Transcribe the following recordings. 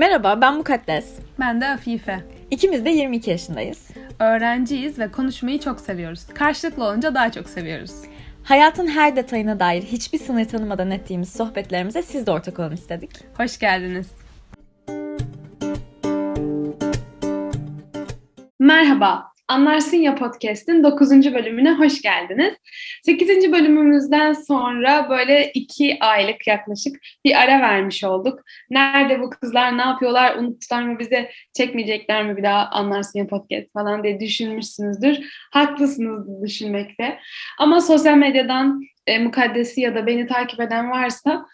Merhaba, ben Mukaddes. Ben de Afife. İkimiz de 22 yaşındayız. Öğrenciyiz ve konuşmayı çok seviyoruz. Karşılıklı olunca daha çok seviyoruz. Hayatın her detayına dair hiçbir sınır tanımadan ettiğimiz sohbetlerimize siz de ortak olun istedik. Hoş geldiniz. Merhaba, Anlarsın Ya Podcast'in 9. bölümüne hoş geldiniz. 8. bölümümüzden sonra böyle 2 aylık yaklaşık bir ara vermiş olduk. Nerede bu kızlar, ne yapıyorlar, unuttular mı bize, çekmeyecekler mi bir daha Anlarsın Ya Podcast falan diye düşünmüşsünüzdür. Haklısınız düşünmekte. Ama sosyal medyadan e, mukaddesi ya da beni takip eden varsa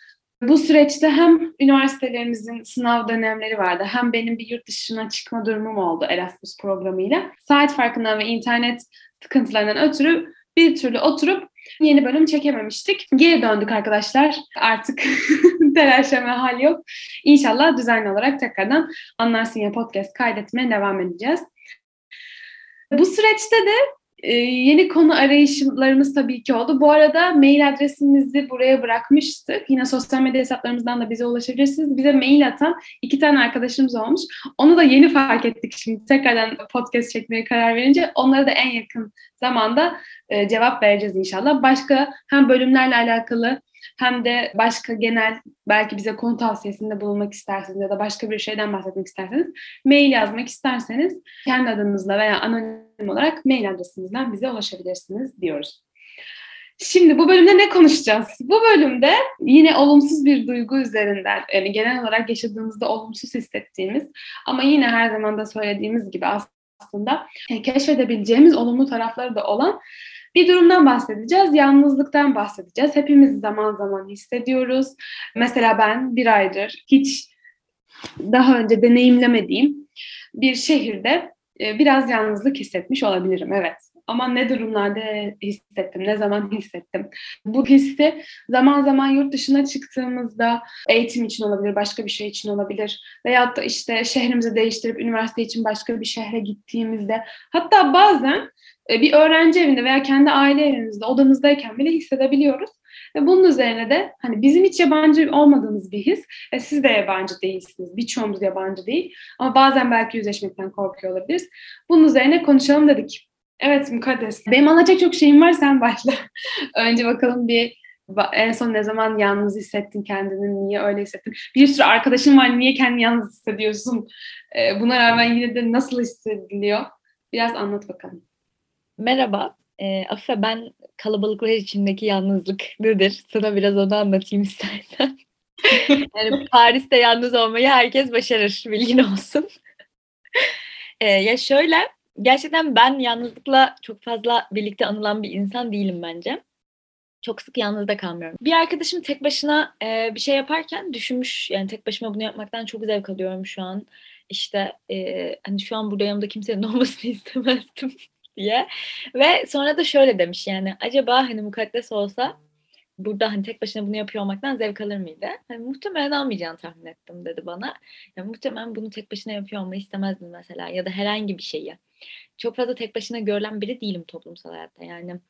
bu süreçte hem üniversitelerimizin sınav dönemleri vardı hem benim bir yurt dışına çıkma durumum oldu Erasmus programıyla. Saat farkından ve internet sıkıntılarından ötürü bir türlü oturup yeni bölüm çekememiştik. Geri döndük arkadaşlar. Artık telaşlama hal yok. İnşallah düzenli olarak tekrardan Anlarsın Ya Podcast kaydetmeye devam edeceğiz. Bu süreçte de ee, yeni konu arayışlarımız tabii ki oldu. Bu arada mail adresimizi buraya bırakmıştık. Yine sosyal medya hesaplarımızdan da bize ulaşabilirsiniz. Bize mail atan iki tane arkadaşımız olmuş. Onu da yeni fark ettik şimdi. Tekrardan podcast çekmeye karar verince onlara da en yakın zamanda e, cevap vereceğiz inşallah. Başka hem bölümlerle alakalı hem de başka genel belki bize konu tavsiyesinde bulunmak isterseniz ya da başka bir şeyden bahsetmek isterseniz mail yazmak isterseniz kendi adınızla veya anonim olarak mail adresinizden bize ulaşabilirsiniz diyoruz. Şimdi bu bölümde ne konuşacağız? Bu bölümde yine olumsuz bir duygu üzerinden, yani genel olarak yaşadığımızda olumsuz hissettiğimiz ama yine her zaman da söylediğimiz gibi aslında keşfedebileceğimiz olumlu tarafları da olan bir durumdan bahsedeceğiz, yalnızlıktan bahsedeceğiz. Hepimiz zaman zaman hissediyoruz. Mesela ben bir aydır hiç daha önce deneyimlemediğim bir şehirde e, biraz yalnızlık hissetmiş olabilirim. Evet. Ama ne durumlarda hissettim, ne zaman hissettim. Bu hissi zaman zaman yurt dışına çıktığımızda eğitim için olabilir, başka bir şey için olabilir. Veyahut da işte şehrimizi değiştirip üniversite için başka bir şehre gittiğimizde. Hatta bazen e, bir öğrenci evinde veya kendi aile evimizde odamızdayken bile hissedebiliyoruz. Ve bunun üzerine de hani bizim hiç yabancı olmadığımız bir his. E, siz de yabancı değilsiniz. Birçoğumuz yabancı değil. Ama bazen belki yüzleşmekten korkuyor olabiliriz. Bunun üzerine konuşalım dedik. Evet Mukaddes. Benim anlatacak çok şeyim var sen başla. Önce bakalım bir en son ne zaman yalnız hissettin kendini, niye öyle hissettin? Bir sürü arkadaşın var, niye kendini yalnız hissediyorsun? E, buna rağmen yine de nasıl hissediliyor? Biraz anlat bakalım. Merhaba. E, Afife ben kalabalıklar içindeki yalnızlık nedir? Sana biraz onu anlatayım istersen. yani Paris'te yalnız olmayı herkes başarır. Bilgin olsun. e, ya şöyle gerçekten ben yalnızlıkla çok fazla birlikte anılan bir insan değilim bence. Çok sık yalnız da kalmıyorum. Bir arkadaşım tek başına e, bir şey yaparken düşünmüş yani tek başıma bunu yapmaktan çok zevk alıyorum şu an. İşte e, hani şu an burada yanımda kimsenin olmasını istemezdim diye. Ve sonra da şöyle demiş yani acaba hani mukaddes olsa burada hani tek başına bunu yapıyor olmaktan zevk alır mıydı? Hani muhtemelen almayacağını tahmin ettim dedi bana. Yani muhtemelen bunu tek başına yapıyor olmayı istemezdim mesela ya da herhangi bir şeyi. Çok fazla tek başına görülen biri değilim toplumsal hayatta yani.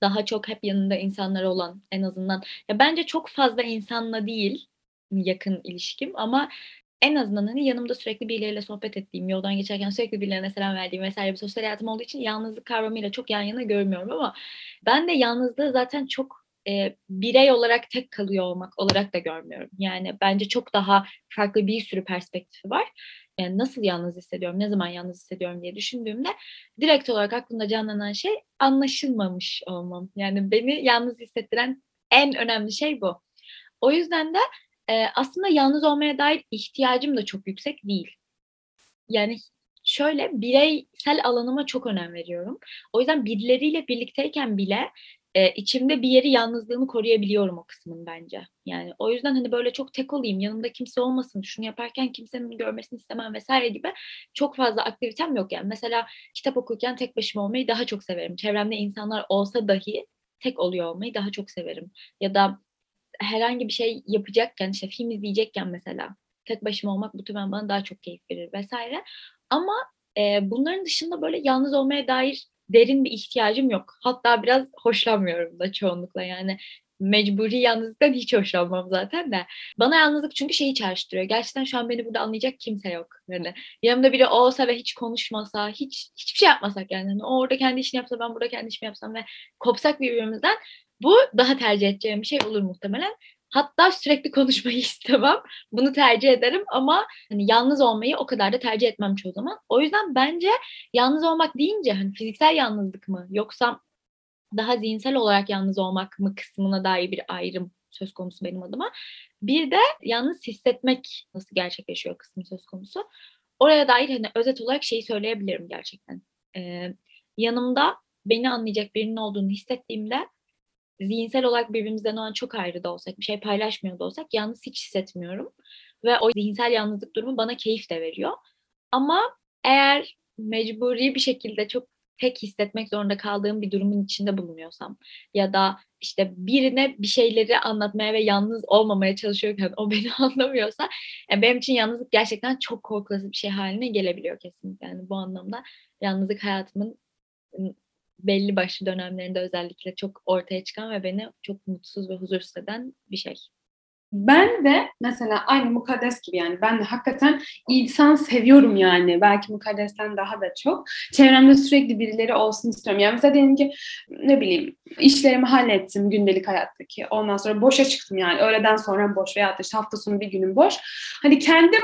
Daha çok hep yanında insanlar olan en azından. Ya bence çok fazla insanla değil yakın ilişkim ama en azından hani yanımda sürekli birileriyle sohbet ettiğim, yoldan geçerken sürekli birilerine selam verdiğim vesaire bir sosyal hayatım olduğu için yalnızlık kavramıyla çok yan yana görmüyorum ama ben de yalnızlığı zaten çok e, birey olarak tek kalıyor olmak olarak da görmüyorum. Yani bence çok daha farklı bir sürü perspektifi var. Yani nasıl yalnız hissediyorum, ne zaman yalnız hissediyorum diye düşündüğümde direkt olarak aklımda canlanan şey anlaşılmamış olmam. Yani beni yalnız hissettiren en önemli şey bu. O yüzden de e, aslında yalnız olmaya dair ihtiyacım da çok yüksek değil. Yani şöyle bireysel alanıma çok önem veriyorum. O yüzden birileriyle birlikteyken bile e, içimde bir yeri yalnızlığımı koruyabiliyorum o kısmın bence. Yani o yüzden hani böyle çok tek olayım, yanımda kimse olmasın, şunu yaparken kimsenin görmesini istemem vesaire gibi çok fazla aktivitem yok yani. Mesela kitap okurken tek başıma olmayı daha çok severim. Çevremde insanlar olsa dahi tek oluyor olmayı daha çok severim. Ya da herhangi bir şey yapacakken işte film izleyecekken mesela tek başıma olmak muhtemelen bana daha çok keyif verir vesaire. Ama e, bunların dışında böyle yalnız olmaya dair derin bir ihtiyacım yok. Hatta biraz hoşlanmıyorum da çoğunlukla yani mecburi yalnızlıktan hiç hoşlanmam zaten de. Bana yalnızlık çünkü şeyi çağrıştırıyor. Gerçekten şu an beni burada anlayacak kimse yok. Yani yanımda biri olsa ve hiç konuşmasa, hiç hiçbir şey yapmasak yani. yani o orada kendi işini yapsa, ben burada kendi işimi yapsam ve kopsak birbirimizden bu daha tercih edeceğim bir şey olur muhtemelen. Hatta sürekli konuşmayı istemem. Bunu tercih ederim ama hani yalnız olmayı o kadar da tercih etmem çoğu zaman. O yüzden bence yalnız olmak deyince hani fiziksel yalnızlık mı yoksa daha zihinsel olarak yalnız olmak mı kısmına dair bir ayrım söz konusu benim adıma. Bir de yalnız hissetmek nasıl gerçekleşiyor kısmı söz konusu. Oraya dair hani özet olarak şeyi söyleyebilirim gerçekten. Ee, yanımda beni anlayacak birinin olduğunu hissettiğimde zihinsel olarak birbirimizden o an çok ayrı da olsak, bir şey paylaşmıyor da olsak yalnız hiç hissetmiyorum. Ve o zihinsel yalnızlık durumu bana keyif de veriyor. Ama eğer mecburi bir şekilde çok tek hissetmek zorunda kaldığım bir durumun içinde bulunuyorsam ya da işte birine bir şeyleri anlatmaya ve yalnız olmamaya çalışıyorken o beni anlamıyorsa yani benim için yalnızlık gerçekten çok korkulası bir şey haline gelebiliyor kesinlikle. Yani bu anlamda yalnızlık hayatımın belli başlı dönemlerinde özellikle çok ortaya çıkan ve beni çok mutsuz ve huzursuz eden bir şey. Ben de mesela aynı mukaddes gibi yani ben de hakikaten insan seviyorum yani. Belki mukaddesten daha da çok. Çevremde sürekli birileri olsun istiyorum. Yani mesela diyelim ki ne bileyim işlerimi hallettim gündelik hayattaki. Ondan sonra boşa çıktım yani. Öğleden sonra boş veya işte hafta sonu bir günüm boş. Hani kendim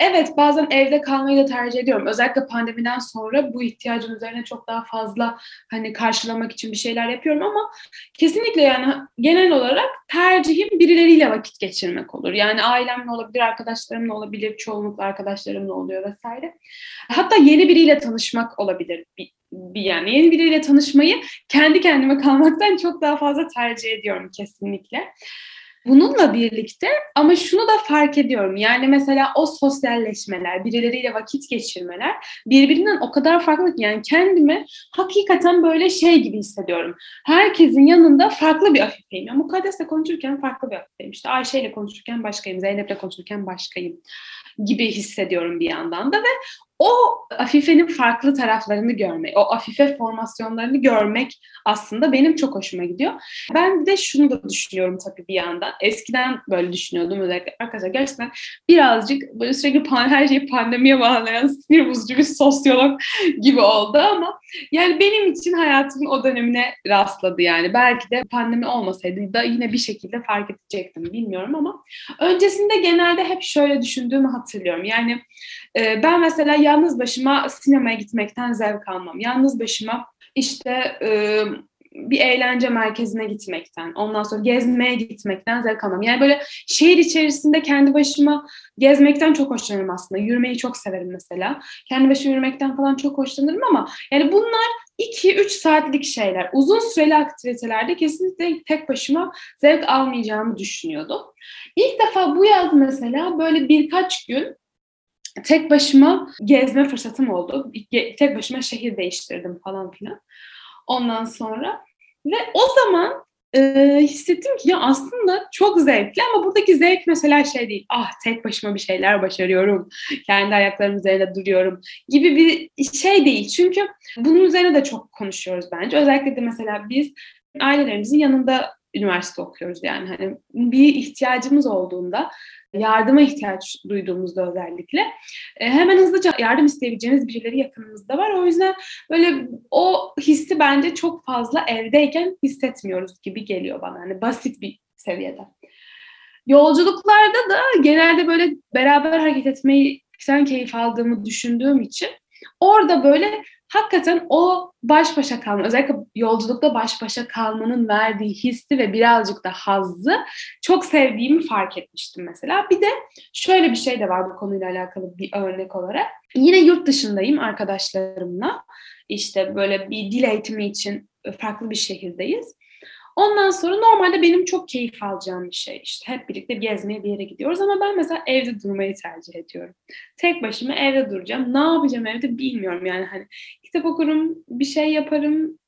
evet bazen evde kalmayı da tercih ediyorum. Özellikle pandemiden sonra bu ihtiyacın üzerine çok daha fazla hani karşılamak için bir şeyler yapıyorum ama kesinlikle yani genel olarak tercihim birileriyle vakit geçirmek olur. Yani ailemle olabilir, arkadaşlarımla olabilir, çoğunlukla arkadaşlarımla oluyor vesaire. Hatta yeni biriyle tanışmak olabilir. Bir, bir yani yeni biriyle tanışmayı kendi kendime kalmaktan çok daha fazla tercih ediyorum kesinlikle. Bununla birlikte ama şunu da fark ediyorum. Yani mesela o sosyalleşmeler, birileriyle vakit geçirmeler birbirinden o kadar farklı ki yani kendimi hakikaten böyle şey gibi hissediyorum. Herkesin yanında farklı bir Afifeyim. Yani Mukaddes'le konuşurken farklı bir Afifeyim. İşte Ayşe ile konuşurken başkayım, Zeynep'le konuşurken başkayım gibi hissediyorum bir yandan da ve o Afife'nin farklı taraflarını görmek, o Afife formasyonlarını görmek aslında benim çok hoşuma gidiyor. Ben de şunu da düşünüyorum tabii bir yandan. Eskiden böyle düşünüyordum özellikle arkadaşlar gerçekten birazcık böyle sürekli her şeyi pandemiye bağlayan sinir bozucu bir sosyolog gibi oldu ama yani benim için hayatımın o dönemine rastladı yani. Belki de pandemi olmasaydı da yine bir şekilde fark edecektim bilmiyorum ama öncesinde genelde hep şöyle düşündüğümü hatırlıyorum. Yani e, ben mesela yalnız başıma sinemaya gitmekten zevk almam. Yalnız başıma işte e, bir eğlence merkezine gitmekten, ondan sonra gezmeye gitmekten zevk almam. Yani böyle şehir içerisinde kendi başıma gezmekten çok hoşlanırım aslında. Yürümeyi çok severim mesela. Kendi başıma yürümekten falan çok hoşlanırım ama yani bunlar 2-3 saatlik şeyler. Uzun süreli aktivitelerde kesinlikle tek başıma zevk almayacağımı düşünüyordum. İlk defa bu yaz mesela böyle birkaç gün tek başıma gezme fırsatım oldu. Tek başıma şehir değiştirdim falan filan. Ondan sonra ve o zaman e, hissettim ki ya aslında çok zevkli ama buradaki zevk mesela şey değil. Ah tek başıma bir şeyler başarıyorum. Kendi ayaklarım üzerinde duruyorum gibi bir şey değil. Çünkü bunun üzerine de çok konuşuyoruz bence. Özellikle de mesela biz ailelerimizin yanında üniversite okuyoruz yani hani bir ihtiyacımız olduğunda yardıma ihtiyaç duyduğumuzda özellikle e, hemen hızlıca yardım isteyebileceğimiz birileri yakınımızda var. O yüzden böyle o hissi bence çok fazla evdeyken hissetmiyoruz gibi geliyor bana. Hani basit bir seviyede. Yolculuklarda da genelde böyle beraber hareket etmeyi sen keyif aldığımı düşündüğüm için orada böyle hakikaten o baş başa kalma, özellikle yolculukta baş başa kalmanın verdiği hissi ve birazcık da hazzı çok sevdiğimi fark etmiştim mesela. Bir de şöyle bir şey de var bu konuyla alakalı bir örnek olarak. Yine yurt dışındayım arkadaşlarımla. İşte böyle bir dil eğitimi için farklı bir şehirdeyiz. Ondan sonra normalde benim çok keyif alacağım bir şey. İşte hep birlikte gezmeye bir yere gidiyoruz ama ben mesela evde durmayı tercih ediyorum. Tek başıma evde duracağım. Ne yapacağım evde bilmiyorum yani hani kitap okurum, bir şey yaparım.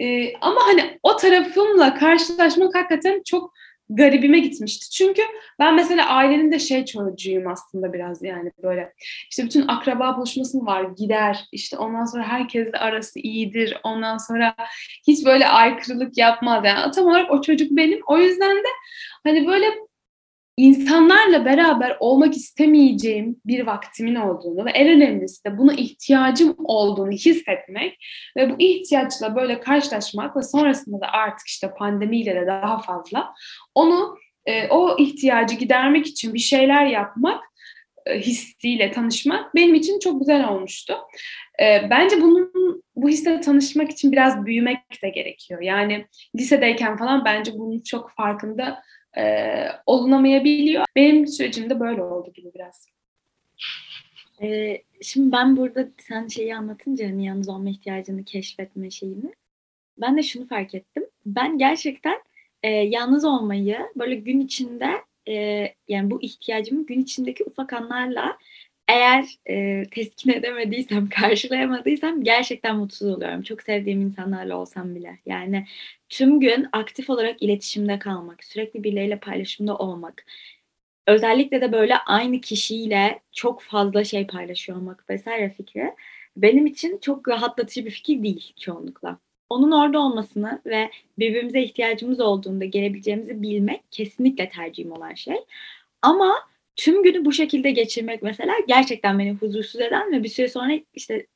Ee, ama hani o tarafımla karşılaşmak hakikaten çok garibime gitmişti. Çünkü ben mesela ailenin de şey çocuğuyum aslında biraz yani böyle. İşte bütün akraba buluşması var gider. İşte ondan sonra herkesle arası iyidir. Ondan sonra hiç böyle aykırılık yapmaz. Yani tam olarak o çocuk benim. O yüzden de hani böyle insanlarla beraber olmak istemeyeceğim bir vaktimin olduğunu ve en önemlisi de buna ihtiyacım olduğunu hissetmek ve bu ihtiyaçla böyle karşılaşmak ve sonrasında da artık işte pandemiyle de daha fazla onu e, o ihtiyacı gidermek için bir şeyler yapmak e, hissiyle tanışmak benim için çok güzel olmuştu. E, bence bunun bu hisle tanışmak için biraz büyümek de gerekiyor. Yani lisedeyken falan bence bunun çok farkında e, olunamayabiliyor. Benim sürecimde böyle oldu gibi biraz. Ee, şimdi ben burada sen şeyi anlatınca hani yalnız olma ihtiyacını keşfetme şeyini ben de şunu fark ettim. Ben gerçekten e, yalnız olmayı böyle gün içinde e, yani bu ihtiyacımı gün içindeki ufak anlarla eğer e, teskin edemediysem, karşılayamadıysam gerçekten mutsuz oluyorum. Çok sevdiğim insanlarla olsam bile. Yani tüm gün aktif olarak iletişimde kalmak, sürekli birileriyle paylaşımda olmak, özellikle de böyle aynı kişiyle çok fazla şey paylaşıyor olmak vesaire fikri benim için çok rahatlatıcı bir fikir değil çoğunlukla. Onun orada olmasını ve birbirimize ihtiyacımız olduğunda gelebileceğimizi bilmek kesinlikle tercihim olan şey. Ama tüm günü bu şekilde geçirmek mesela gerçekten beni huzursuz eden ve bir süre sonra işte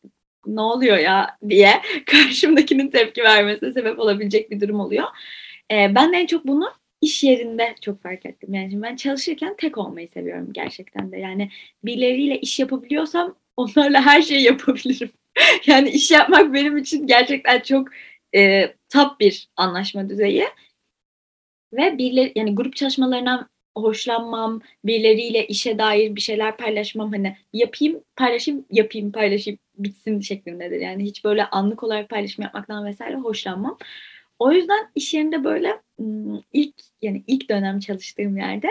ne oluyor ya diye karşımdakinin tepki vermesine sebep olabilecek bir durum oluyor. Ee, ben de en çok bunu iş yerinde çok fark ettim. Yani şimdi ben çalışırken tek olmayı seviyorum gerçekten de. Yani birileriyle iş yapabiliyorsam onlarla her şeyi yapabilirim. yani iş yapmak benim için gerçekten çok e, top bir anlaşma düzeyi. Ve birileri yani grup çalışmalarından hoşlanmam, birileriyle işe dair bir şeyler paylaşmam hani yapayım, paylaşayım, yapayım, paylaşayım bitsin şeklindedir. Yani hiç böyle anlık olarak paylaşım yapmaktan vesaire hoşlanmam. O yüzden iş yerinde böyle ilk yani ilk dönem çalıştığım yerde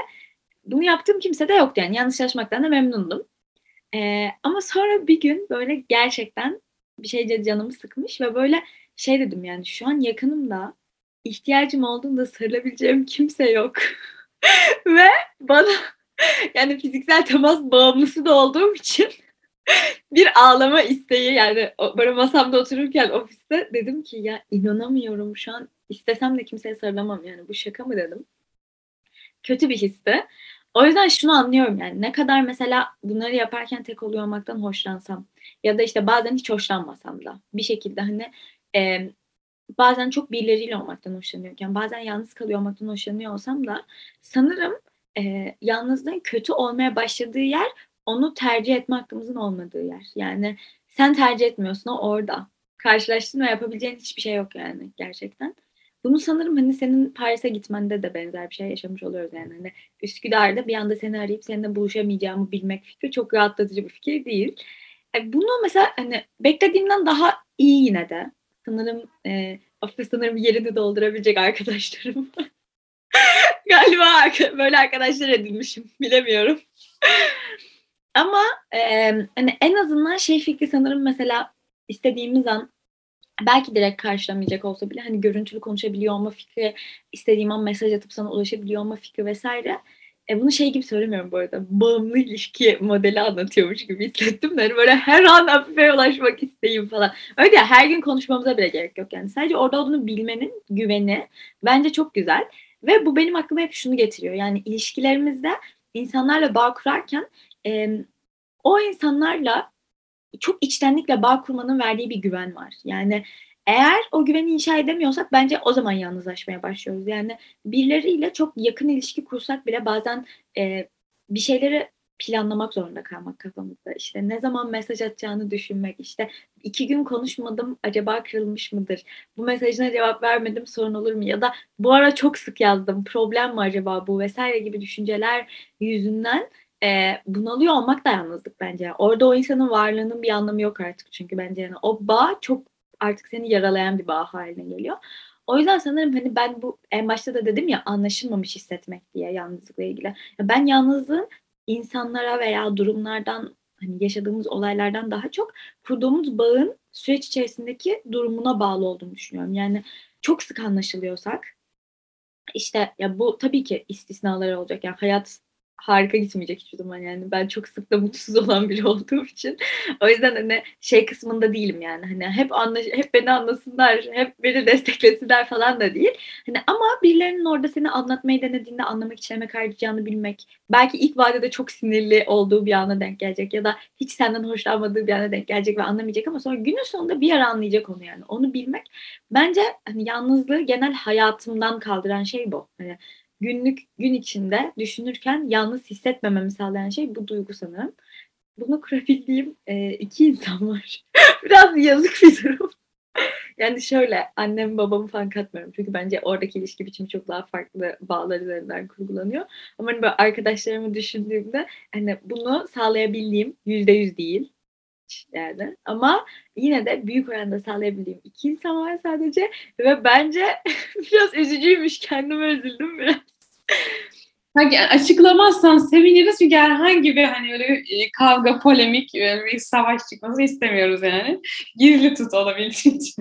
bunu yaptığım kimse de yoktu yani. Yanlış çalışmaktan da memnundum. Ee, ama sonra bir gün böyle gerçekten bir şeyce canımı sıkmış ve böyle şey dedim yani şu an yakınımda ihtiyacım olduğunda sarılabileceğim kimse yok. Ve bana yani fiziksel temas bağımlısı da olduğum için bir ağlama isteği yani böyle masamda otururken ofiste dedim ki ya inanamıyorum şu an istesem de kimseye sarılamam yani bu şaka mı dedim. Kötü bir histi. O yüzden şunu anlıyorum yani ne kadar mesela bunları yaparken tek oluyor olmaktan hoşlansam ya da işte bazen hiç hoşlanmasam da bir şekilde hani e, bazen çok birileriyle olmaktan hoşlanıyorken bazen yalnız kalıyor olmaktan hoşlanıyor olsam da sanırım e, yalnızlığın kötü olmaya başladığı yer onu tercih etme hakkımızın olmadığı yer. Yani sen tercih etmiyorsun o orada. Karşılaştığın ve yapabileceğin hiçbir şey yok yani gerçekten. Bunu sanırım hani senin Paris'e gitmende de benzer bir şey yaşamış oluyoruz yani. Hani Üsküdar'da bir anda seni arayıp seninle buluşamayacağımı bilmek fikri çok rahatlatıcı bir fikir değil. E, bunu mesela hani beklediğimden daha iyi yine de sanırım e, ofis sanırım yerini doldurabilecek arkadaşlarım Galiba böyle arkadaşlar edinmişim. Bilemiyorum. Ama e, hani en azından şey fikri sanırım mesela istediğimiz an belki direkt karşılamayacak olsa bile hani görüntülü konuşabiliyor olma fikri, istediğim an mesaj atıp sana ulaşabiliyor olma fikri vesaire e bunu şey gibi söylemiyorum bu arada. Bağımlı ilişki modeli anlatıyormuş gibi hissettim de hani böyle her an hafife ulaşmak isteyeyim falan. Öyle ya her gün konuşmamıza bile gerek yok yani. Sadece orada olduğunu bilmenin güveni bence çok güzel. Ve bu benim aklıma hep şunu getiriyor. Yani ilişkilerimizde insanlarla bağ kurarken e, o insanlarla çok içtenlikle bağ kurmanın verdiği bir güven var. Yani eğer o güveni inşa edemiyorsak bence o zaman yalnızlaşmaya başlıyoruz. Yani birileriyle çok yakın ilişki kursak bile bazen e, bir şeyleri planlamak zorunda kalmak kafamızda. İşte ne zaman mesaj atacağını düşünmek. İşte iki gün konuşmadım acaba kırılmış mıdır? Bu mesajına cevap vermedim sorun olur mu? Ya da bu ara çok sık yazdım problem mi acaba bu vesaire gibi düşünceler yüzünden e, bunalıyor olmak da yalnızlık bence. Orada o insanın varlığının bir anlamı yok artık çünkü bence yani o bağ çok artık seni yaralayan bir bağ haline geliyor. O yüzden sanırım hani ben bu en başta da dedim ya anlaşılmamış hissetmek diye yalnızlıkla ilgili. Ben yalnızlığın insanlara veya durumlardan hani yaşadığımız olaylardan daha çok kurduğumuz bağın süreç içerisindeki durumuna bağlı olduğunu düşünüyorum. Yani çok sık anlaşılıyorsak işte ya bu tabii ki istisnalar olacak. Yani hayat harika gitmeyecek hiçbir zaman yani. Ben çok sık da mutsuz olan biri olduğum için. o yüzden hani şey kısmında değilim yani. Hani hep anlaş hep beni anlasınlar, hep beni desteklesinler falan da değil. Hani ama birilerinin orada seni anlatmayı denediğinde anlamak için emek harcayacağını bilmek. Belki ilk vadede çok sinirli olduğu bir ana denk gelecek ya da hiç senden hoşlanmadığı bir ana denk gelecek ve anlamayacak ama sonra günün sonunda bir ara anlayacak onu yani. Onu bilmek bence hani yalnızlığı genel hayatımdan kaldıran şey bu. Hani günlük gün içinde düşünürken yalnız hissetmememi sağlayan şey bu duygu sanırım. Bunu kurabildiğim e, iki insan var. Biraz yazık bir durum. yani şöyle annem babamı falan katmıyorum. Çünkü bence oradaki ilişki biçimi çok daha farklı bağlar üzerinden kurgulanıyor. Ama hani böyle arkadaşlarımı düşündüğümde hani bunu sağlayabildiğim yüzde yüz değil yani. Ama yine de büyük oranda sağlayabildiğim iki insan var sadece. Ve bence biraz üzücüymüş. Kendime üzüldüm biraz. Sanki açıklamazsan seviniriz çünkü herhangi bir hani öyle e, kavga, polemik, e, bir savaş çıkması istemiyoruz yani. Gizli tut olabildiğince.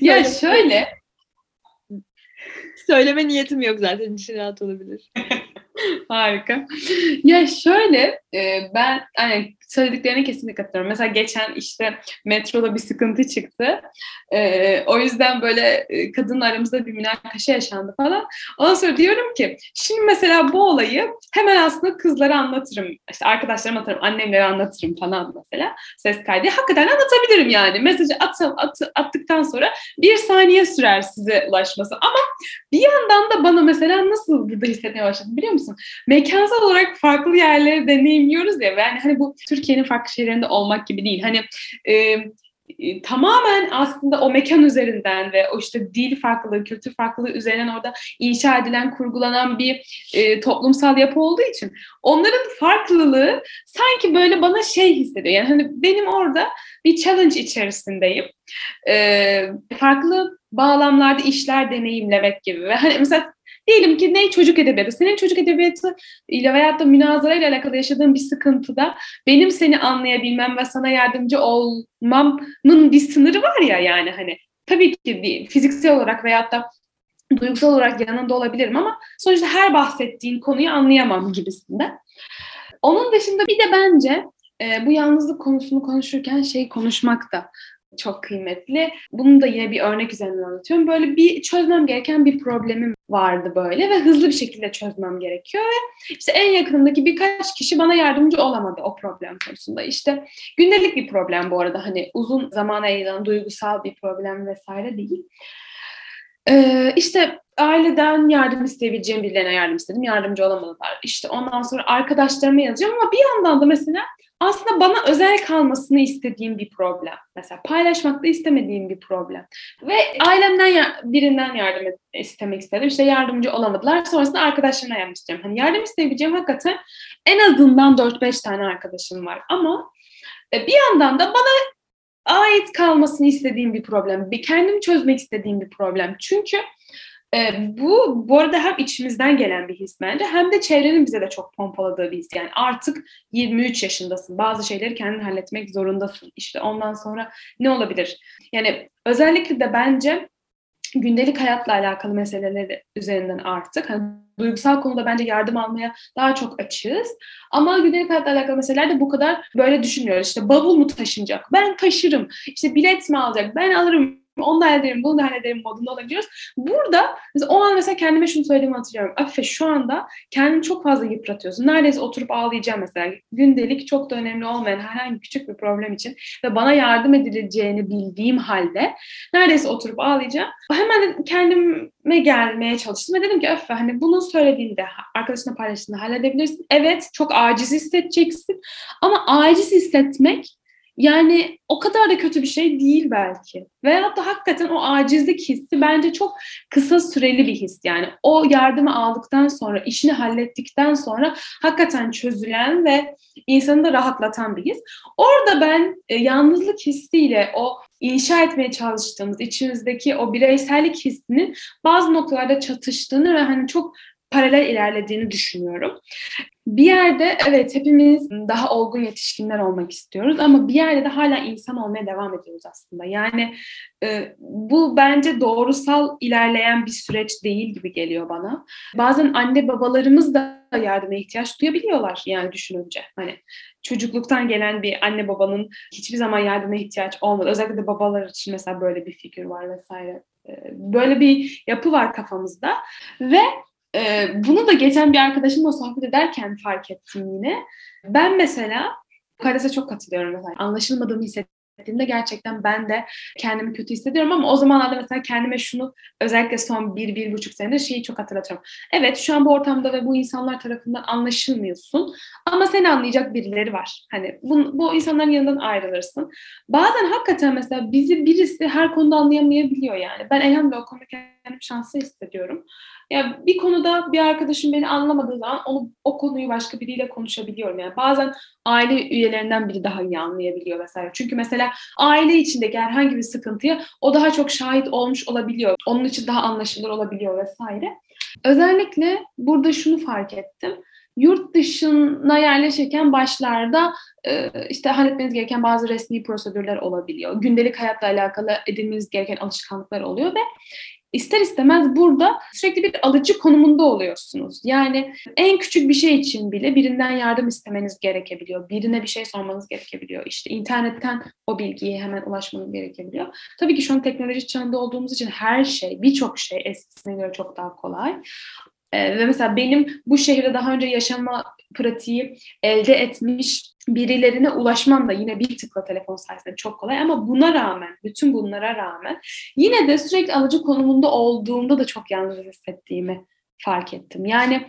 ya şöyle. Söyleme niyetim yok zaten. için rahat olabilir. Harika. Ya şöyle e, ben hani söylediklerine kesinlikle katılıyorum. Mesela geçen işte metroda bir sıkıntı çıktı. E, o yüzden böyle e, kadın aramızda bir münakaşa yaşandı falan. Ondan sonra diyorum ki şimdi mesela bu olayı hemen aslında kızlara anlatırım. İşte arkadaşlarıma anlatırım, annemlere anlatırım falan mesela. Ses kaydı. Hakikaten anlatabilirim yani. Mesajı at, at, attıktan sonra bir saniye sürer size ulaşması. Ama bir yandan da bana mesela nasıl burada hissetmeye başladım biliyor musun? Mekansal olarak farklı yerleri deneyimliyoruz ya. Yani hani bu Türkiye'nin farklı şehirlerinde olmak gibi değil. Hani e, e, tamamen aslında o mekan üzerinden ve o işte dil farklılığı, kültür farklılığı üzerinden orada inşa edilen, kurgulanan bir e, toplumsal yapı olduğu için onların farklılığı sanki böyle bana şey hissediyor. Yani hani benim orada bir challenge içerisindeyim. E, farklı bağlamlarda işler deneyimlemek gibi ve hani mesela Diyelim ki ne çocuk edebiyatı. Senin çocuk edebiyatı ile veyahut da münazara ile alakalı yaşadığın bir sıkıntıda benim seni anlayabilmem ve sana yardımcı olmamın bir sınırı var ya yani hani. Tabii ki fiziksel olarak veyahut da duygusal olarak yanında olabilirim ama sonuçta her bahsettiğin konuyu anlayamam gibisinde. Onun dışında bir de bence e, bu yalnızlık konusunu konuşurken şey konuşmak da çok kıymetli. Bunu da yine bir örnek üzerinden anlatıyorum. Böyle bir çözmem gereken bir problemim vardı böyle ve hızlı bir şekilde çözmem gerekiyor ve işte en yakınımdaki birkaç kişi bana yardımcı olamadı o problem konusunda. İşte gündelik bir problem bu arada hani uzun zamana yayılan duygusal bir problem vesaire değil. Ee, işte aileden yardım isteyebileceğim birilerine yardım istedim. Yardımcı olamadılar. İşte ondan sonra arkadaşlarıma yazacağım ama bir yandan da mesela aslında bana özel kalmasını istediğim bir problem. Mesela paylaşmakta istemediğim bir problem. Ve ailemden birinden yardım istemek istedim. İşte yardımcı olamadılar. Sonrasında arkadaşlarına yardım istiyorum. Hani yardım isteyebileceğim hakikaten en azından 4-5 tane arkadaşım var. Ama e, bir yandan da bana ait kalmasını istediğim bir problem. Bir kendim çözmek istediğim bir problem. Çünkü e, bu bu arada hem içimizden gelen bir his bence hem de çevrenin bize de çok pompaladığı bir his. Yani artık 23 yaşındasın. Bazı şeyleri kendin halletmek zorundasın. İşte ondan sonra ne olabilir? Yani özellikle de bence gündelik hayatla alakalı meseleleri üzerinden artık hani duygusal konuda bence yardım almaya daha çok açığız. Ama gündelik hayatla alakalı meseleler de bu kadar böyle düşünmüyoruz. İşte bavul mu taşınacak? Ben taşırım. İşte bilet mi alacak? Ben alırım onu da hallederim, bunu da hallederim modunda olabiliyoruz. Burada mesela o an mesela kendime şunu söylediğimi hatırlıyorum. Afife şu anda kendini çok fazla yıpratıyorsun. Neredeyse oturup ağlayacağım mesela. Gündelik çok da önemli olmayan herhangi küçük bir problem için ve bana yardım edileceğini bildiğim halde neredeyse oturup ağlayacağım. Hemen kendime gelmeye çalıştım ve dedim ki Afife hani bunu söylediğinde arkadaşına paylaştığında halledebilirsin. Evet çok aciz hissedeceksin ama aciz hissetmek yani o kadar da kötü bir şey değil belki. Veyahut da hakikaten o acizlik hissi bence çok kısa süreli bir his. Yani o yardımı aldıktan sonra, işini hallettikten sonra hakikaten çözülen ve insanı da rahatlatan bir his. Orada ben e, yalnızlık hissiyle o inşa etmeye çalıştığımız içimizdeki o bireysellik hissinin bazı noktalarda çatıştığını ve hani çok paralel ilerlediğini düşünüyorum. Bir yerde evet hepimiz daha olgun yetişkinler olmak istiyoruz ama bir yerde de hala insan olmaya devam ediyoruz aslında. Yani e, bu bence doğrusal ilerleyen bir süreç değil gibi geliyor bana. Bazen anne babalarımız da yardıma ihtiyaç duyabiliyorlar yani düşününce. Hani çocukluktan gelen bir anne babanın hiçbir zaman yardıma ihtiyaç olmadı. Özellikle de babalar için mesela böyle bir figür var vesaire. E, böyle bir yapı var kafamızda ve ee, bunu da geçen bir arkadaşımla sohbet ederken fark ettim yine. Ben mesela Kares'e çok katılıyorum mesela. Anlaşılmadığımı hissettiğimde gerçekten ben de kendimi kötü hissediyorum ama o zamanlarda mesela kendime şunu özellikle son bir, bir buçuk senedir şeyi çok hatırlatıyorum. Evet şu an bu ortamda ve bu insanlar tarafından anlaşılmıyorsun ama seni anlayacak birileri var. Hani bu, bu insanların yanından ayrılırsın. Bazen hakikaten mesela bizi birisi her konuda anlayamayabiliyor yani. Ben elhamdülillah o konuda kendimi şanslı hissediyorum. Ya bir konuda bir arkadaşım beni anlamadığı zaman onu o konuyu başka biriyle konuşabiliyorum. Yani bazen aile üyelerinden biri daha iyi anlayabiliyor vesaire. Çünkü mesela aile içindeki herhangi bir sıkıntıya o daha çok şahit olmuş olabiliyor. Onun için daha anlaşılır olabiliyor vesaire. Özellikle burada şunu fark ettim. Yurt dışına yerleşirken başlarda işte halletmeniz gereken bazı resmi prosedürler olabiliyor. Gündelik hayatla alakalı edinmeniz gereken alışkanlıklar oluyor ve ister istemez burada sürekli bir alıcı konumunda oluyorsunuz. Yani en küçük bir şey için bile birinden yardım istemeniz gerekebiliyor. Birine bir şey sormanız gerekebiliyor. İşte internetten o bilgiye hemen ulaşmanız gerekebiliyor. Tabii ki şu an teknoloji çağında olduğumuz için her şey, birçok şey eskisine göre çok daha kolay. Ee, ve mesela benim bu şehirde daha önce yaşama pratiği elde etmiş birilerine ulaşmam da yine bir tıkla telefon sayesinde çok kolay ama buna rağmen, bütün bunlara rağmen yine de sürekli alıcı konumunda olduğumda da çok yalnız hissettiğimi fark ettim. Yani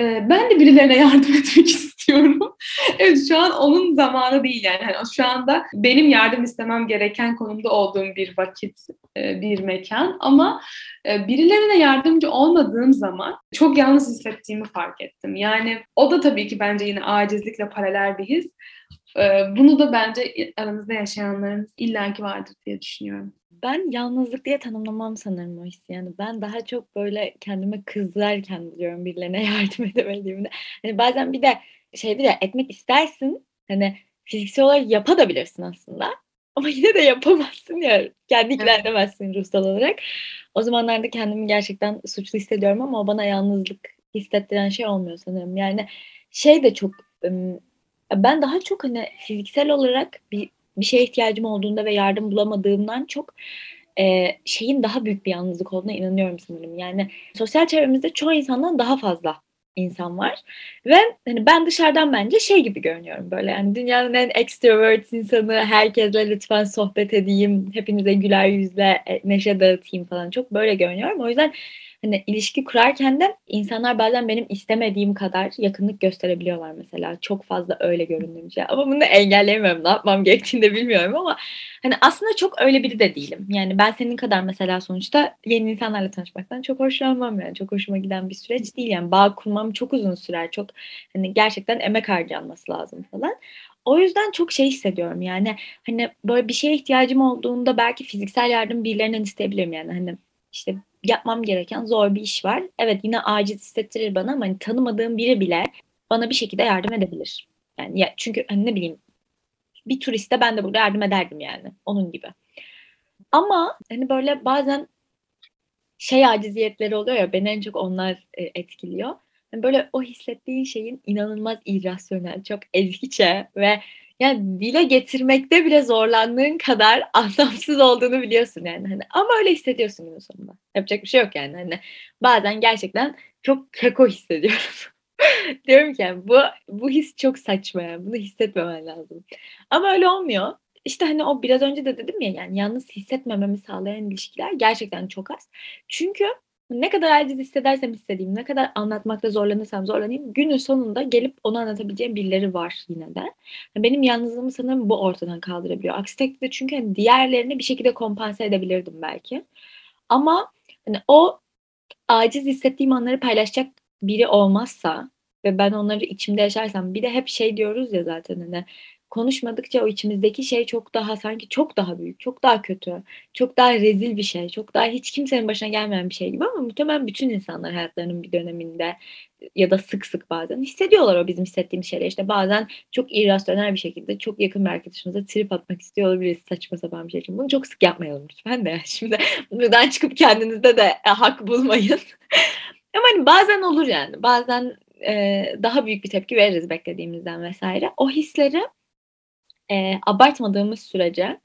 e, ben de birilerine yardım etmek istiyorum. evet şu an onun zamanı değil yani. yani şu anda benim yardım istemem gereken konumda olduğum bir vakit, e, bir mekan ama e, birilerine yardımcı olmadığım zaman çok yalnız hissettiğimi fark ettim. Yani o da tabii ki bence yine acizlikle paralel bir his. E, bunu da bence aramızda yaşayanların illaki vardır diye düşünüyorum ben yalnızlık diye tanımlamam sanırım o hissi. Yani ben daha çok böyle kendime kızlarken biliyorum birilerine yardım edemediğimde. Hani bazen bir de şeydir ya etmek istersin. Hani fiziksel olarak yapabilirsin aslında. Ama yine de yapamazsın ya. Kendi ikna edemezsin ruhsal olarak. O zamanlarda kendimi gerçekten suçlu hissediyorum ama o bana yalnızlık hissettiren şey olmuyor sanırım. Yani şey de çok ben daha çok hani fiziksel olarak bir bir şeye ihtiyacım olduğunda ve yardım bulamadığımdan çok e, şeyin daha büyük bir yalnızlık olduğuna inanıyorum sanırım. Yani sosyal çevremizde çoğu insandan daha fazla insan var. Ve hani ben dışarıdan bence şey gibi görünüyorum böyle yani dünyanın en extrovert insanı herkesle lütfen sohbet edeyim hepinize güler yüzle e, neşe dağıtayım falan çok böyle görünüyorum. O yüzden hani ilişki kurarken de insanlar bazen benim istemediğim kadar yakınlık gösterebiliyorlar mesela. Çok fazla öyle göründüğüm şey. Ama bunu engelleyemiyorum. Ne yapmam gerektiğini de bilmiyorum ama hani aslında çok öyle biri de değilim. Yani ben senin kadar mesela sonuçta yeni insanlarla tanışmaktan çok hoşlanmam yani. Çok hoşuma giden bir süreç değil yani. Bağ kurmam çok uzun sürer. Çok hani gerçekten emek harcanması lazım falan. O yüzden çok şey hissediyorum yani hani böyle bir şeye ihtiyacım olduğunda belki fiziksel yardım birilerinden isteyebilirim yani hani işte yapmam gereken zor bir iş var. Evet yine aciz hissettirir bana ama hani tanımadığım biri bile bana bir şekilde yardım edebilir. Yani ya, çünkü hani ne bileyim bir turiste ben de burada yardım ederdim yani. Onun gibi. Ama hani böyle bazen şey aciziyetleri oluyor ya beni en çok onlar e, etkiliyor. Yani böyle o hissettiğin şeyin inanılmaz irrasyonel, çok ezgiçe ve yani dile getirmekte bile zorlandığın kadar anlamsız olduğunu biliyorsun yani. Hani ama öyle hissediyorsun günün sonunda. Yapacak bir şey yok yani. Hani bazen gerçekten çok keko hissediyorum. Diyorum ki yani bu bu his çok saçma yani. Bunu hissetmemen lazım. Ama öyle olmuyor. İşte hani o biraz önce de dedim ya yani yalnız hissetmememi sağlayan ilişkiler gerçekten çok az. Çünkü ne kadar aciz hissedersem hissedeyim, ne kadar anlatmakta zorlanırsam zorlanayım, günün sonunda gelip onu anlatabileceğim birileri var yine de. Benim yalnızlığımı sanırım bu ortadan kaldırabiliyor. Aksi takdirde çünkü hani diğerlerini bir şekilde kompanse edebilirdim belki. Ama hani o aciz hissettiğim anları paylaşacak biri olmazsa ve ben onları içimde yaşarsam bir de hep şey diyoruz ya zaten hani konuşmadıkça o içimizdeki şey çok daha sanki çok daha büyük, çok daha kötü, çok daha rezil bir şey, çok daha hiç kimsenin başına gelmeyen bir şey gibi ama muhtemelen bütün insanlar hayatlarının bir döneminde ya da sık sık bazen hissediyorlar o bizim hissettiğimiz şeyleri. İşte bazen çok irrasyonel bir şekilde çok yakın bir arkadaşımıza trip atmak istiyor olabiliriz saçma sapan bir şey için. Bunu çok sık yapmayalım lütfen de. Şimdi buradan çıkıp kendinizde de e, hak bulmayın. Ama hani bazen olur yani. Bazen daha büyük bir tepki veririz beklediğimizden vesaire. O hisleri e, abartmadığımız sürece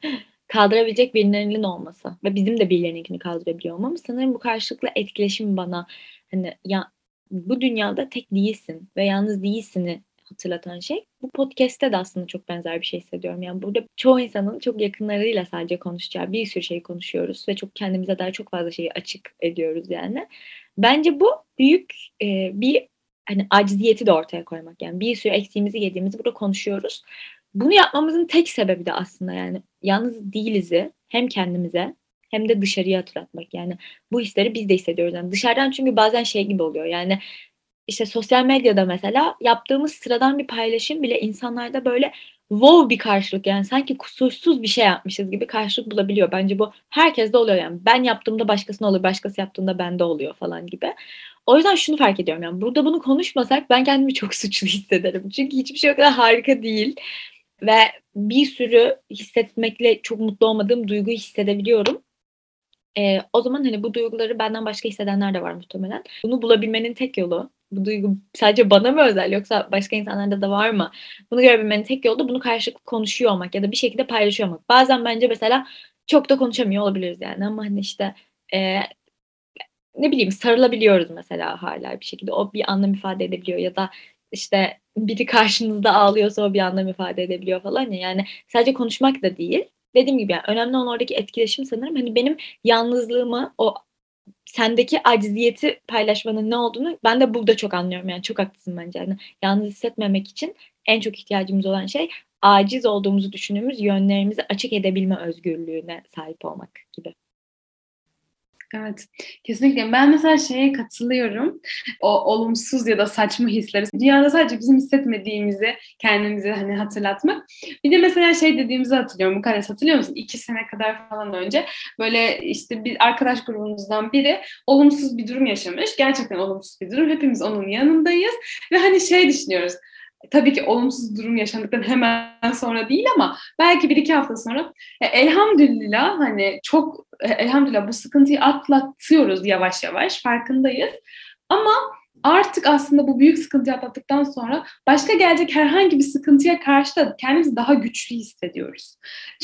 kaldırabilecek birilerinin olması ve bizim de birilerinkini kaldırabiliyor olmamız sanırım bu karşılıklı etkileşim bana hani ya bu dünyada tek değilsin ve yalnız değilsini hatırlatan şey. Bu podcast'te de aslında çok benzer bir şey hissediyorum. Yani burada çoğu insanın çok yakınlarıyla sadece konuşacağı bir sürü şey konuşuyoruz ve çok kendimize dair çok fazla şeyi açık ediyoruz yani. Bence bu büyük e, bir hani aciziyeti de ortaya koymak. Yani bir sürü eksiğimizi yediğimizi burada konuşuyoruz. Bunu yapmamızın tek sebebi de aslında yani yalnız değiliz'i hem kendimize hem de dışarıya hatırlatmak. Yani bu hisleri biz de hissediyoruz. Yani dışarıdan çünkü bazen şey gibi oluyor. Yani işte sosyal medyada mesela yaptığımız sıradan bir paylaşım bile insanlarda böyle wow bir karşılık yani sanki kusursuz bir şey yapmışız gibi karşılık bulabiliyor. Bence bu herkeste oluyor yani. Ben yaptığımda başkasına olur, başkası yaptığında bende oluyor falan gibi. O yüzden şunu fark ediyorum yani burada bunu konuşmasak ben kendimi çok suçlu hissederim. Çünkü hiçbir şey o kadar harika değil. Ve bir sürü hissetmekle çok mutlu olmadığım duyguyu hissedebiliyorum. Ee, o zaman hani bu duyguları benden başka hissedenler de var muhtemelen. Bunu bulabilmenin tek yolu bu duygu sadece bana mı özel yoksa başka insanlarda da var mı? Bunu görebilmenin tek yolu da bunu karşılıklı konuşuyor olmak ya da bir şekilde paylaşıyor olmak. Bazen bence mesela çok da konuşamıyor olabiliriz yani ama hani işte e, ne bileyim sarılabiliyoruz mesela hala bir şekilde. O bir anlam ifade edebiliyor ya da işte biri karşınızda ağlıyorsa o bir anlam ifade edebiliyor falan ya. Yani sadece konuşmak da değil. Dediğim gibi yani önemli olan oradaki etkileşim sanırım hani benim yalnızlığımı o sendeki aciziyeti paylaşmanın ne olduğunu ben de burada çok anlıyorum. Yani çok haklısın bence. Yani yalnız hissetmemek için en çok ihtiyacımız olan şey aciz olduğumuzu düşündüğümüz yönlerimizi açık edebilme özgürlüğüne sahip olmak gibi. Evet, kesinlikle. Ben mesela şeye katılıyorum. O olumsuz ya da saçma hisleri. Dünyada sadece bizim hissetmediğimizi kendimize hani hatırlatmak. Bir de mesela şey dediğimizi hatırlıyorum. Bu kadar hatırlıyor musun? İki sene kadar falan önce böyle işte bir arkadaş grubumuzdan biri olumsuz bir durum yaşamış. Gerçekten olumsuz bir durum. Hepimiz onun yanındayız. Ve hani şey düşünüyoruz tabii ki olumsuz durum yaşandıktan hemen sonra değil ama belki bir iki hafta sonra elhamdülillah hani çok elhamdülillah bu sıkıntıyı atlatıyoruz yavaş yavaş farkındayız. Ama artık aslında bu büyük sıkıntıyı atlattıktan sonra başka gelecek herhangi bir sıkıntıya karşı da kendimizi daha güçlü hissediyoruz.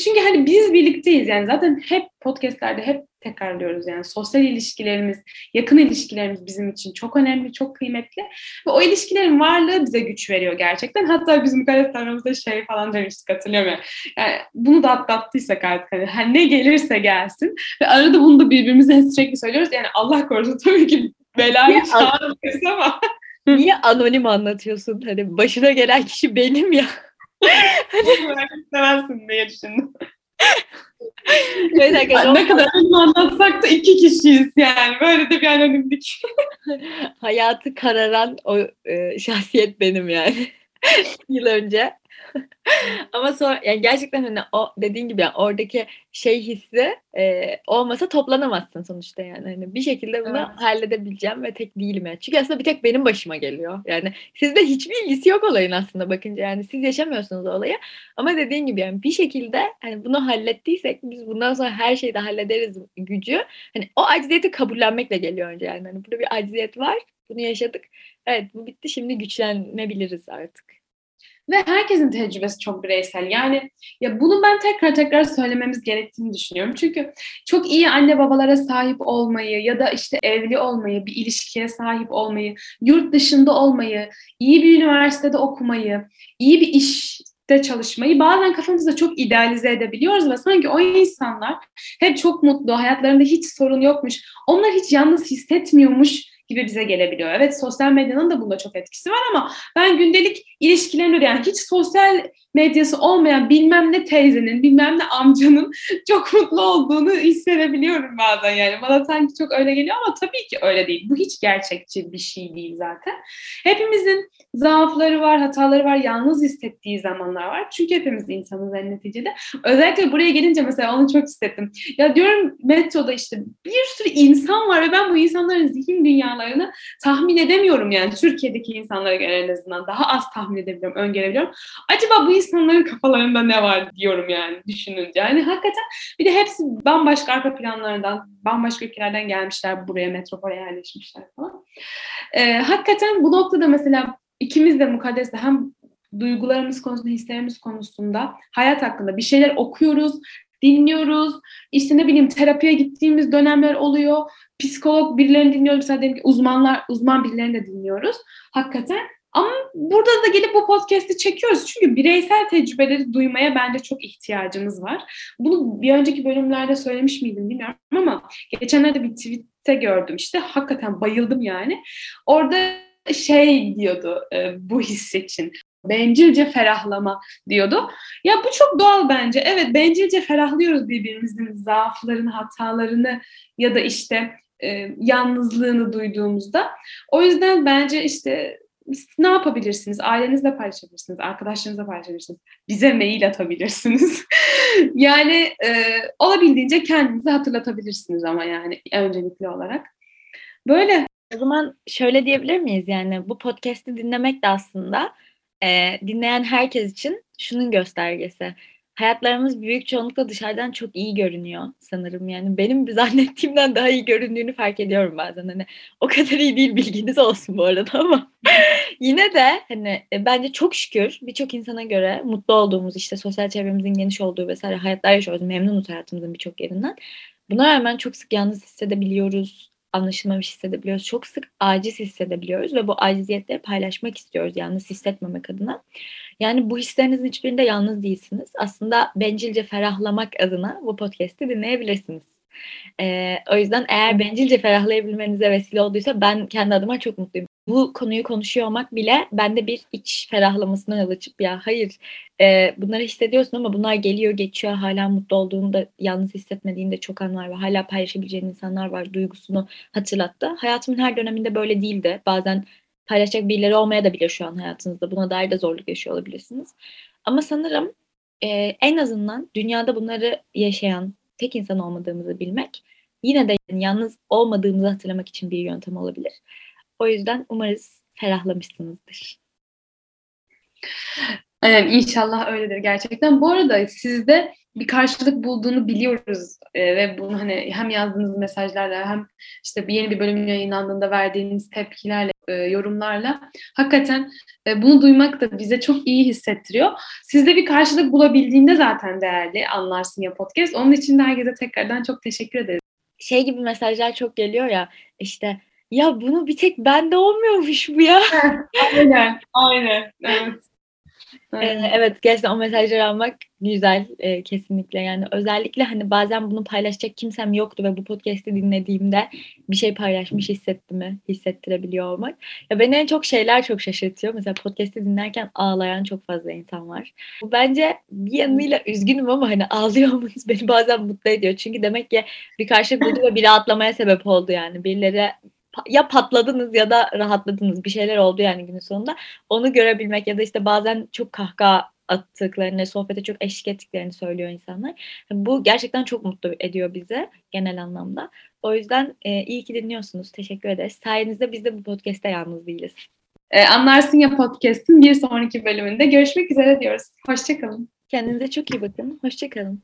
Çünkü hani biz birlikteyiz yani zaten hep podcastlerde hep tekrarlıyoruz yani sosyal ilişkilerimiz, yakın ilişkilerimiz bizim için çok önemli, çok kıymetli ve o ilişkilerin varlığı bize güç veriyor gerçekten. Hatta bizim karakterimizde şey falan demiştik hatırlıyorum ya. Yani bunu da atlattıysak artık hani, hani ne gelirse gelsin ve arada bunu da birbirimize sürekli söylüyoruz. Yani Allah korusun tabii ki belayı çağırmayız ama. Niye anonim anlatıyorsun? Hani başına gelen kişi benim ya. Hani istemezsin diye düşündüm. evet arkadaşlar. Ne kadar anonim anlatsak da iki kişiyiz yani. Böyle de bir anonimlik. Hayatı kararan o e, şahsiyet benim yani. Yıl önce Ama sonra yani gerçekten hani o dediğin gibi yani oradaki şey hissi e, olmasa toplanamazsın sonuçta yani. Hani bir şekilde bunu evet. halledebileceğim ve tek değilim yani. Çünkü aslında bir tek benim başıma geliyor. Yani sizde hiçbir ilgisi yok olayın aslında bakınca yani siz yaşamıyorsunuz o olayı. Ama dediğin gibi yani bir şekilde hani bunu hallettiysek biz bundan sonra her şeyi de hallederiz gücü. Hani o acziyeti kabullenmekle geliyor önce yani. Hani burada bir acziyet var. Bunu yaşadık. Evet bu bitti şimdi güçlenebiliriz artık. Ve herkesin tecrübesi çok bireysel. Yani ya bunu ben tekrar tekrar söylememiz gerektiğini düşünüyorum. Çünkü çok iyi anne babalara sahip olmayı ya da işte evli olmayı, bir ilişkiye sahip olmayı, yurt dışında olmayı, iyi bir üniversitede okumayı, iyi bir iş de çalışmayı bazen kafamızda çok idealize edebiliyoruz ve sanki o insanlar hep çok mutlu, hayatlarında hiç sorun yokmuş, onlar hiç yalnız hissetmiyormuş gibi bize gelebiliyor. Evet sosyal medyanın da bunda çok etkisi var ama ben gündelik ilişkilerimde yani hiç sosyal medyası olmayan bilmem ne teyzenin, bilmem ne amcanın çok mutlu olduğunu hissedebiliyorum bazen yani. Bana sanki çok öyle geliyor ama tabii ki öyle değil. Bu hiç gerçekçi bir şey değil zaten. Hepimizin zaafları var, hataları var, yalnız hissettiği zamanlar var. Çünkü hepimiz insanız en neticede. Özellikle buraya gelince mesela onu çok hissettim. Ya diyorum metroda işte bir sürü insan var ve ben bu insanların zihin dünyalarını tahmin edemiyorum yani. Türkiye'deki insanlara göre en azından daha az tahmin edebiliyorum, öngörebiliyorum. Acaba bu insanların kafalarında ne var diyorum yani düşününce. Yani hakikaten bir de hepsi bambaşka arka planlardan, bambaşka ülkelerden gelmişler buraya, metropole yerleşmişler falan. Ee, hakikaten bu noktada mesela ikimiz de mukaddesle hem duygularımız konusunda, hislerimiz konusunda, hayat hakkında bir şeyler okuyoruz, dinliyoruz. İşte ne bileyim terapiye gittiğimiz dönemler oluyor. Psikolog birilerini dinliyoruz. Mesela diyelim ki uzmanlar, uzman birilerini de dinliyoruz. Hakikaten ama burada da gelip bu podcast'i çekiyoruz. Çünkü bireysel tecrübeleri duymaya bence çok ihtiyacımız var. Bunu bir önceki bölümlerde söylemiş miydim bilmiyorum ama geçenlerde bir tweette gördüm işte. Hakikaten bayıldım yani. Orada şey diyordu e, bu his için. Bencilce ferahlama diyordu. Ya bu çok doğal bence. Evet bencilce ferahlıyoruz birbirimizin zaaflarını, hatalarını ya da işte e, yalnızlığını duyduğumuzda. O yüzden bence işte ne yapabilirsiniz? Ailenizle paylaşabilirsiniz, arkadaşlarınızla paylaşabilirsiniz, bize mail atabilirsiniz. yani e, olabildiğince kendinizi hatırlatabilirsiniz ama yani öncelikli olarak. Böyle. O zaman şöyle diyebilir miyiz yani bu podcast'i dinlemek de aslında e, dinleyen herkes için şunun göstergesi hayatlarımız büyük çoğunlukla dışarıdan çok iyi görünüyor sanırım. Yani benim zannettiğimden daha iyi göründüğünü fark ediyorum bazen. Hani o kadar iyi değil bilginiz olsun bu arada ama yine de hani e, bence çok şükür birçok insana göre mutlu olduğumuz işte sosyal çevremizin geniş olduğu vesaire hayatlar yaşıyoruz. Memnunuz hayatımızın birçok yerinden. Buna rağmen çok sık yalnız hissedebiliyoruz anlaşılmamış hissedebiliyoruz. Çok sık aciz hissedebiliyoruz ve bu aciziyetleri paylaşmak istiyoruz yalnız hissetmemek adına. Yani bu hislerinizin hiçbirinde yalnız değilsiniz. Aslında bencilce ferahlamak adına bu podcast'i dinleyebilirsiniz. Ee, o yüzden eğer bencilce ferahlayabilmenize vesile olduysa ben kendi adıma çok mutluyum bu konuyu konuşuyor olmak bile bende bir iç ferahlamasına yol açıp ya hayır e, bunları hissediyorsun ama bunlar geliyor geçiyor hala mutlu olduğunu da yalnız hissetmediğinde çok an var ve hala paylaşabileceğin insanlar var duygusunu hatırlattı. Hayatımın her döneminde böyle değildi. Bazen paylaşacak birileri olmaya da bilir şu an hayatınızda. Buna dair de zorluk yaşıyor olabilirsiniz. Ama sanırım e, en azından dünyada bunları yaşayan tek insan olmadığımızı bilmek yine de yalnız olmadığımızı hatırlamak için bir yöntem olabilir. O yüzden umarız ferahlamışsınızdır. Aynen inşallah öyledir gerçekten. Bu arada sizde bir karşılık bulduğunu biliyoruz ee, ve bunu hani hem yazdığınız mesajlarla hem işte bir yeni bir bölüm yayınlandığında verdiğiniz tepkilerle, e, yorumlarla hakikaten e, bunu duymak da bize çok iyi hissettiriyor. Sizde bir karşılık bulabildiğinde zaten değerli anlarsın ya podcast. Onun için de herkese tekrardan çok teşekkür ederiz. Şey gibi mesajlar çok geliyor ya işte ya bunu bir tek bende olmuyormuş bu ya. aynen, aynen. Evet. Ee, evet gerçekten o mesajları almak güzel e, kesinlikle yani özellikle hani bazen bunu paylaşacak kimsem yoktu ve bu podcast'i dinlediğimde bir şey paylaşmış hissetti mi hissettirebiliyor olmak. Ya beni en çok şeyler çok şaşırtıyor. Mesela podcast'i dinlerken ağlayan çok fazla insan var. Bu bence bir yanıyla üzgünüm ama hani ağlıyor olmanız beni bazen mutlu ediyor. Çünkü demek ki bir karşılık buldu ve biri atlamaya sebep oldu yani. Birileri ya patladınız ya da rahatladınız bir şeyler oldu yani günün sonunda. Onu görebilmek ya da işte bazen çok kahkaha attıklarını, sohbete çok eşlik ettiklerini söylüyor insanlar. Bu gerçekten çok mutlu ediyor bize genel anlamda. O yüzden e, iyi ki dinliyorsunuz. Teşekkür ederiz. Sayenizde biz de bu podcast'te yalnız değiliz. Ee, Anlarsın ya podcast'ın bir sonraki bölümünde görüşmek üzere diyoruz. Hoşçakalın. Kendinize çok iyi bakın. Hoşçakalın.